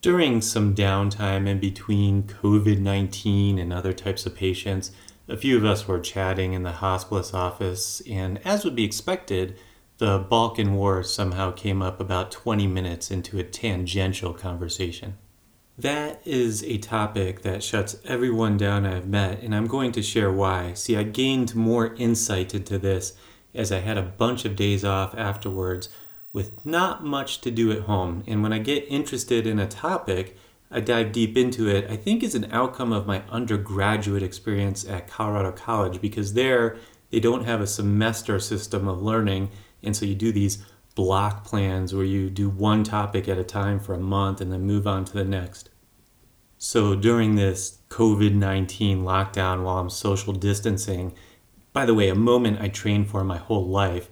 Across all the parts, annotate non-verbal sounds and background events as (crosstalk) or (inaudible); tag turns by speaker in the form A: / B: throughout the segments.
A: During some downtime in between COVID 19 and other types of patients, a few of us were chatting in the hospice office, and as would be expected, the Balkan War somehow came up about 20 minutes into a tangential conversation. That is a topic that shuts everyone down I've met, and I'm going to share why. See, I gained more insight into this as I had a bunch of days off afterwards with not much to do at home. And when I get interested in a topic, I dive deep into it, I think is an outcome of my undergraduate experience at Colorado College because there they don't have a semester system of learning. And so you do these block plans where you do one topic at a time for a month and then move on to the next. So during this COVID 19 lockdown while I'm social distancing, by the way, a moment I trained for my whole life,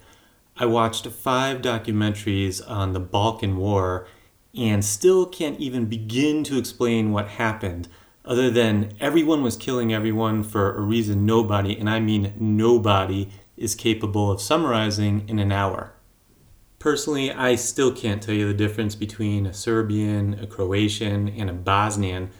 A: I watched five documentaries on the Balkan War and still can't even begin to explain what happened, other than everyone was killing everyone for a reason nobody, and I mean nobody, is capable of summarizing in an hour. Personally, I still can't tell you the difference between a Serbian, a Croatian, and a Bosnian,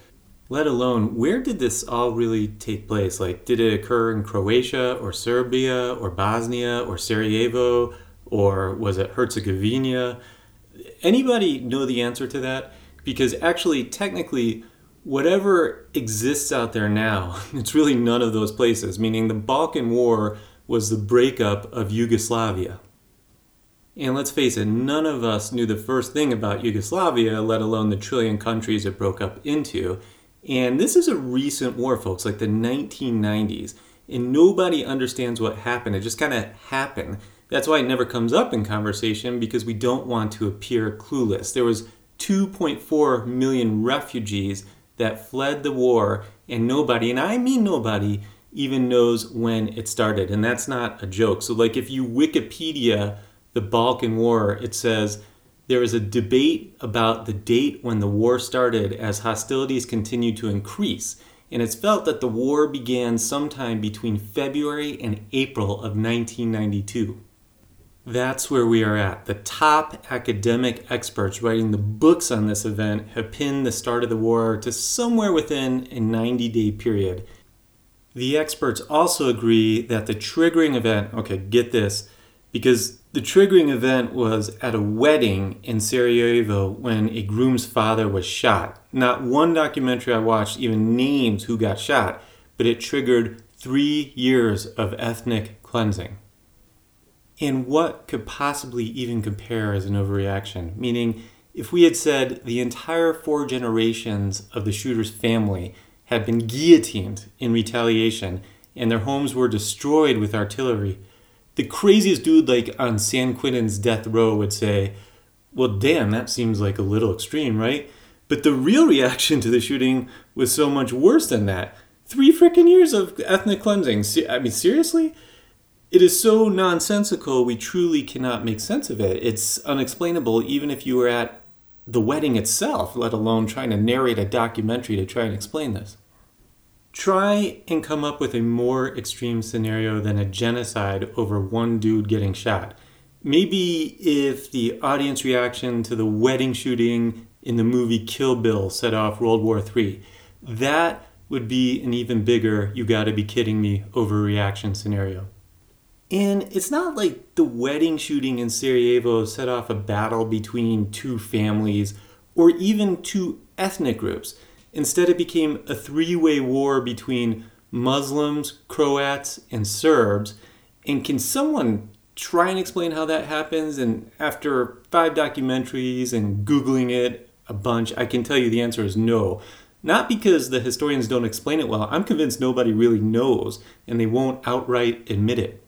A: let alone where did this all really take place? Like, did it occur in Croatia or Serbia or Bosnia or Sarajevo or was it Herzegovina? Anybody know the answer to that? Because actually, technically, whatever exists out there now, (laughs) it's really none of those places, meaning the Balkan War was the breakup of Yugoslavia. And let's face it, none of us knew the first thing about Yugoslavia, let alone the trillion countries it broke up into. And this is a recent war, folks, like the 1990s. And nobody understands what happened. It just kind of happened. That's why it never comes up in conversation because we don't want to appear clueless. There was 2.4 million refugees that fled the war and nobody, and I mean nobody, even knows when it started. And that's not a joke. So like if you Wikipedia the Balkan War, it says there is a debate about the date when the war started as hostilities continued to increase and it's felt that the war began sometime between February and April of 1992. That's where we are at. The top academic experts writing the books on this event have pinned the start of the war to somewhere within a 90 day period. The experts also agree that the triggering event, okay, get this, because the triggering event was at a wedding in Sarajevo when a groom's father was shot. Not one documentary I watched even names who got shot, but it triggered three years of ethnic cleansing. And what could possibly even compare as an overreaction? Meaning, if we had said the entire four generations of the shooter's family had been guillotined in retaliation and their homes were destroyed with artillery, the craziest dude like on San Quentin's death row would say, Well, damn, that seems like a little extreme, right? But the real reaction to the shooting was so much worse than that. Three freaking years of ethnic cleansing. I mean, seriously? It is so nonsensical, we truly cannot make sense of it. It's unexplainable, even if you were at the wedding itself, let alone trying to narrate a documentary to try and explain this. Try and come up with a more extreme scenario than a genocide over one dude getting shot. Maybe if the audience reaction to the wedding shooting in the movie Kill Bill set off World War III, that would be an even bigger, you gotta be kidding me, overreaction scenario. And it's not like the wedding shooting in Sarajevo set off a battle between two families or even two ethnic groups. Instead, it became a three way war between Muslims, Croats, and Serbs. And can someone try and explain how that happens? And after five documentaries and Googling it a bunch, I can tell you the answer is no. Not because the historians don't explain it well, I'm convinced nobody really knows, and they won't outright admit it.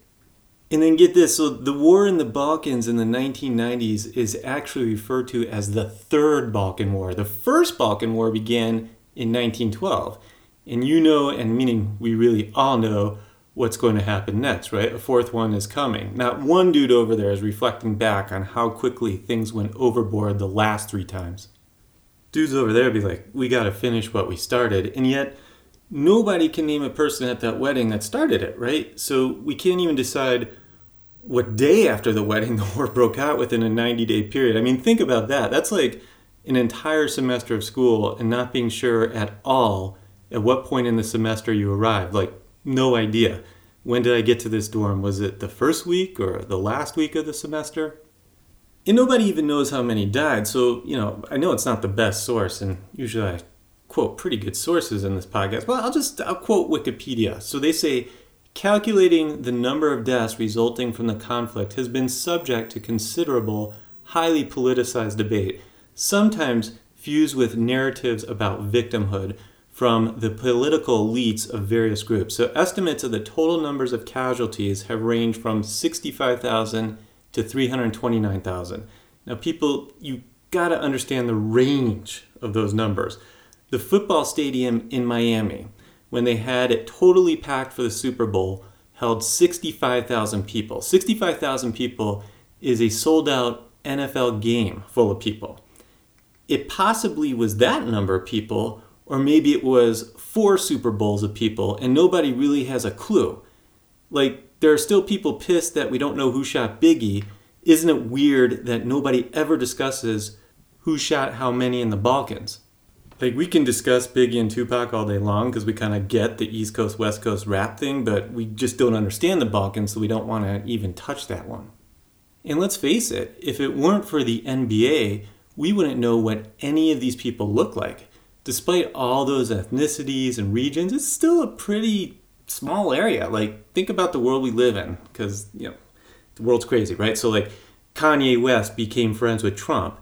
A: And then get this so the war in the Balkans in the 1990s is actually referred to as the Third Balkan War. The First Balkan War began in 1912. And you know, and meaning we really all know, what's going to happen next, right? A fourth one is coming. Not one dude over there is reflecting back on how quickly things went overboard the last three times. Dudes over there be like, we got to finish what we started. And yet, nobody can name a person at that wedding that started it, right? So we can't even decide what day after the wedding (laughs) the war broke out within a 90 day period. I mean, think about that. That's like an entire semester of school and not being sure at all at what point in the semester you arrived. Like, no idea. When did I get to this dorm? Was it the first week or the last week of the semester? And nobody even knows how many died. So, you know, I know it's not the best source, and usually I quote pretty good sources in this podcast. Well, I'll just I'll quote Wikipedia. So they say calculating the number of deaths resulting from the conflict has been subject to considerable, highly politicized debate, sometimes fused with narratives about victimhood from the political elites of various groups. So estimates of the total numbers of casualties have ranged from 65,000 to 329,000. Now people, you got to understand the range of those numbers the football stadium in Miami, when they had it totally packed for the Super Bowl, held 65,000 people. 65,000 people is a sold out NFL game full of people. It possibly was that number of people, or maybe it was four Super Bowls of people, and nobody really has a clue. Like, there are still people pissed that we don't know who shot Biggie. Isn't it weird that nobody ever discusses who shot how many in the Balkans? Like we can discuss Biggie and Tupac all day long because we kind of get the East Coast West Coast rap thing, but we just don't understand the Balkans, so we don't want to even touch that one. And let's face it, if it weren't for the NBA, we wouldn't know what any of these people look like. Despite all those ethnicities and regions, it's still a pretty small area. Like think about the world we live in, because you know the world's crazy, right? So like Kanye West became friends with Trump.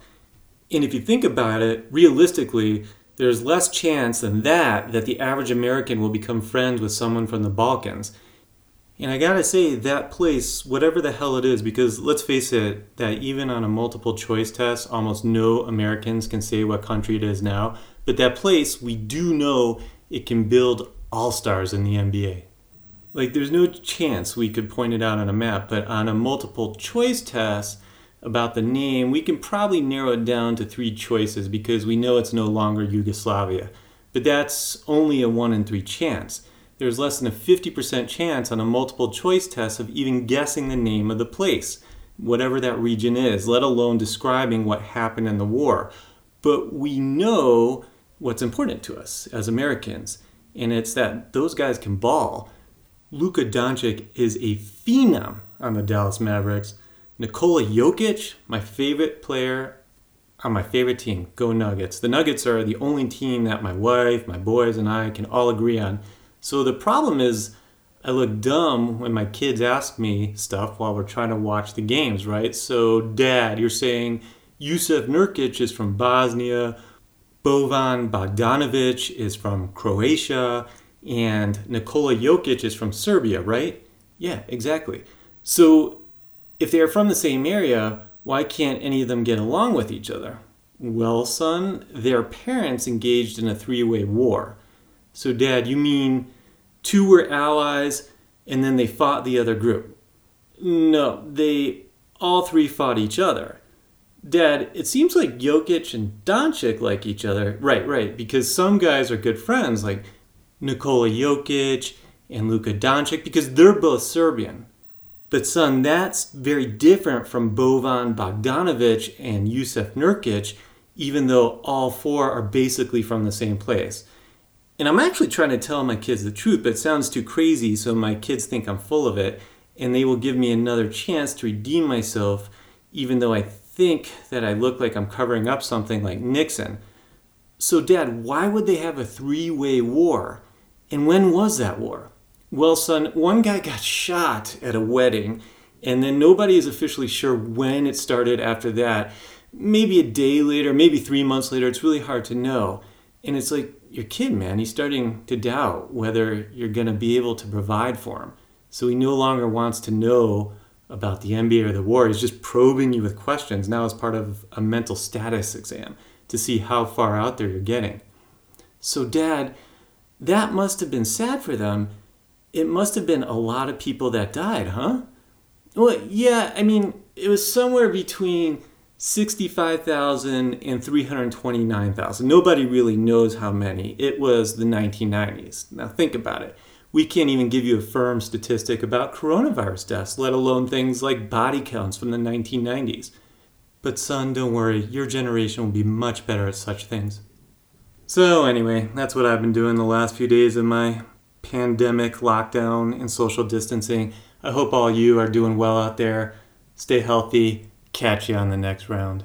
A: And if you think about it, realistically, there's less chance than that that the average American will become friends with someone from the Balkans. And I gotta say, that place, whatever the hell it is, because let's face it, that even on a multiple choice test, almost no Americans can say what country it is now. But that place, we do know it can build all stars in the NBA. Like, there's no chance we could point it out on a map, but on a multiple choice test, about the name, we can probably narrow it down to three choices because we know it's no longer Yugoslavia. But that's only a 1 in 3 chance. There's less than a 50% chance on a multiple choice test of even guessing the name of the place, whatever that region is, let alone describing what happened in the war. But we know what's important to us as Americans, and it's that those guys can ball. Luka Doncic is a phenom on the Dallas Mavericks. Nikola Jokic, my favorite player on my favorite team. Go Nuggets. The Nuggets are the only team that my wife, my boys, and I can all agree on. So the problem is, I look dumb when my kids ask me stuff while we're trying to watch the games, right? So, Dad, you're saying Jusuf Nurkic is from Bosnia, Bojan Bogdanovic is from Croatia, and Nikola Jokic is from Serbia, right? Yeah, exactly. So if they are from the same area, why can't any of them get along with each other? Well, son, their parents engaged in a three way war. So, Dad, you mean two were allies and then they fought the other group? No, they all three fought each other. Dad, it seems like Jokic and Doncic like each other. Right, right, because some guys are good friends, like Nikola Jokic and Luka Doncic, because they're both Serbian. But son, that's very different from Bojan Bogdanovic and Jusuf Nurkic, even though all four are basically from the same place. And I'm actually trying to tell my kids the truth, but it sounds too crazy, so my kids think I'm full of it, and they will give me another chance to redeem myself, even though I think that I look like I'm covering up something like Nixon. So, Dad, why would they have a three way war? And when was that war? Well, son, one guy got shot at a wedding, and then nobody is officially sure when it started after that. Maybe a day later, maybe three months later. It's really hard to know. And it's like, your kid, man, he's starting to doubt whether you're going to be able to provide for him. So he no longer wants to know about the NBA or the war. He's just probing you with questions now as part of a mental status exam to see how far out there you're getting. So, Dad, that must have been sad for them it must have been a lot of people that died, huh? Well, yeah, I mean, it was somewhere between 65,000 and 329,000. Nobody really knows how many. It was the 1990s. Now, think about it. We can't even give you a firm statistic about coronavirus deaths, let alone things like body counts from the 1990s. But, son, don't worry, your generation will be much better at such things. So, anyway, that's what I've been doing the last few days of my pandemic lockdown and social distancing. I hope all you are doing well out there. Stay healthy. Catch you on the next round.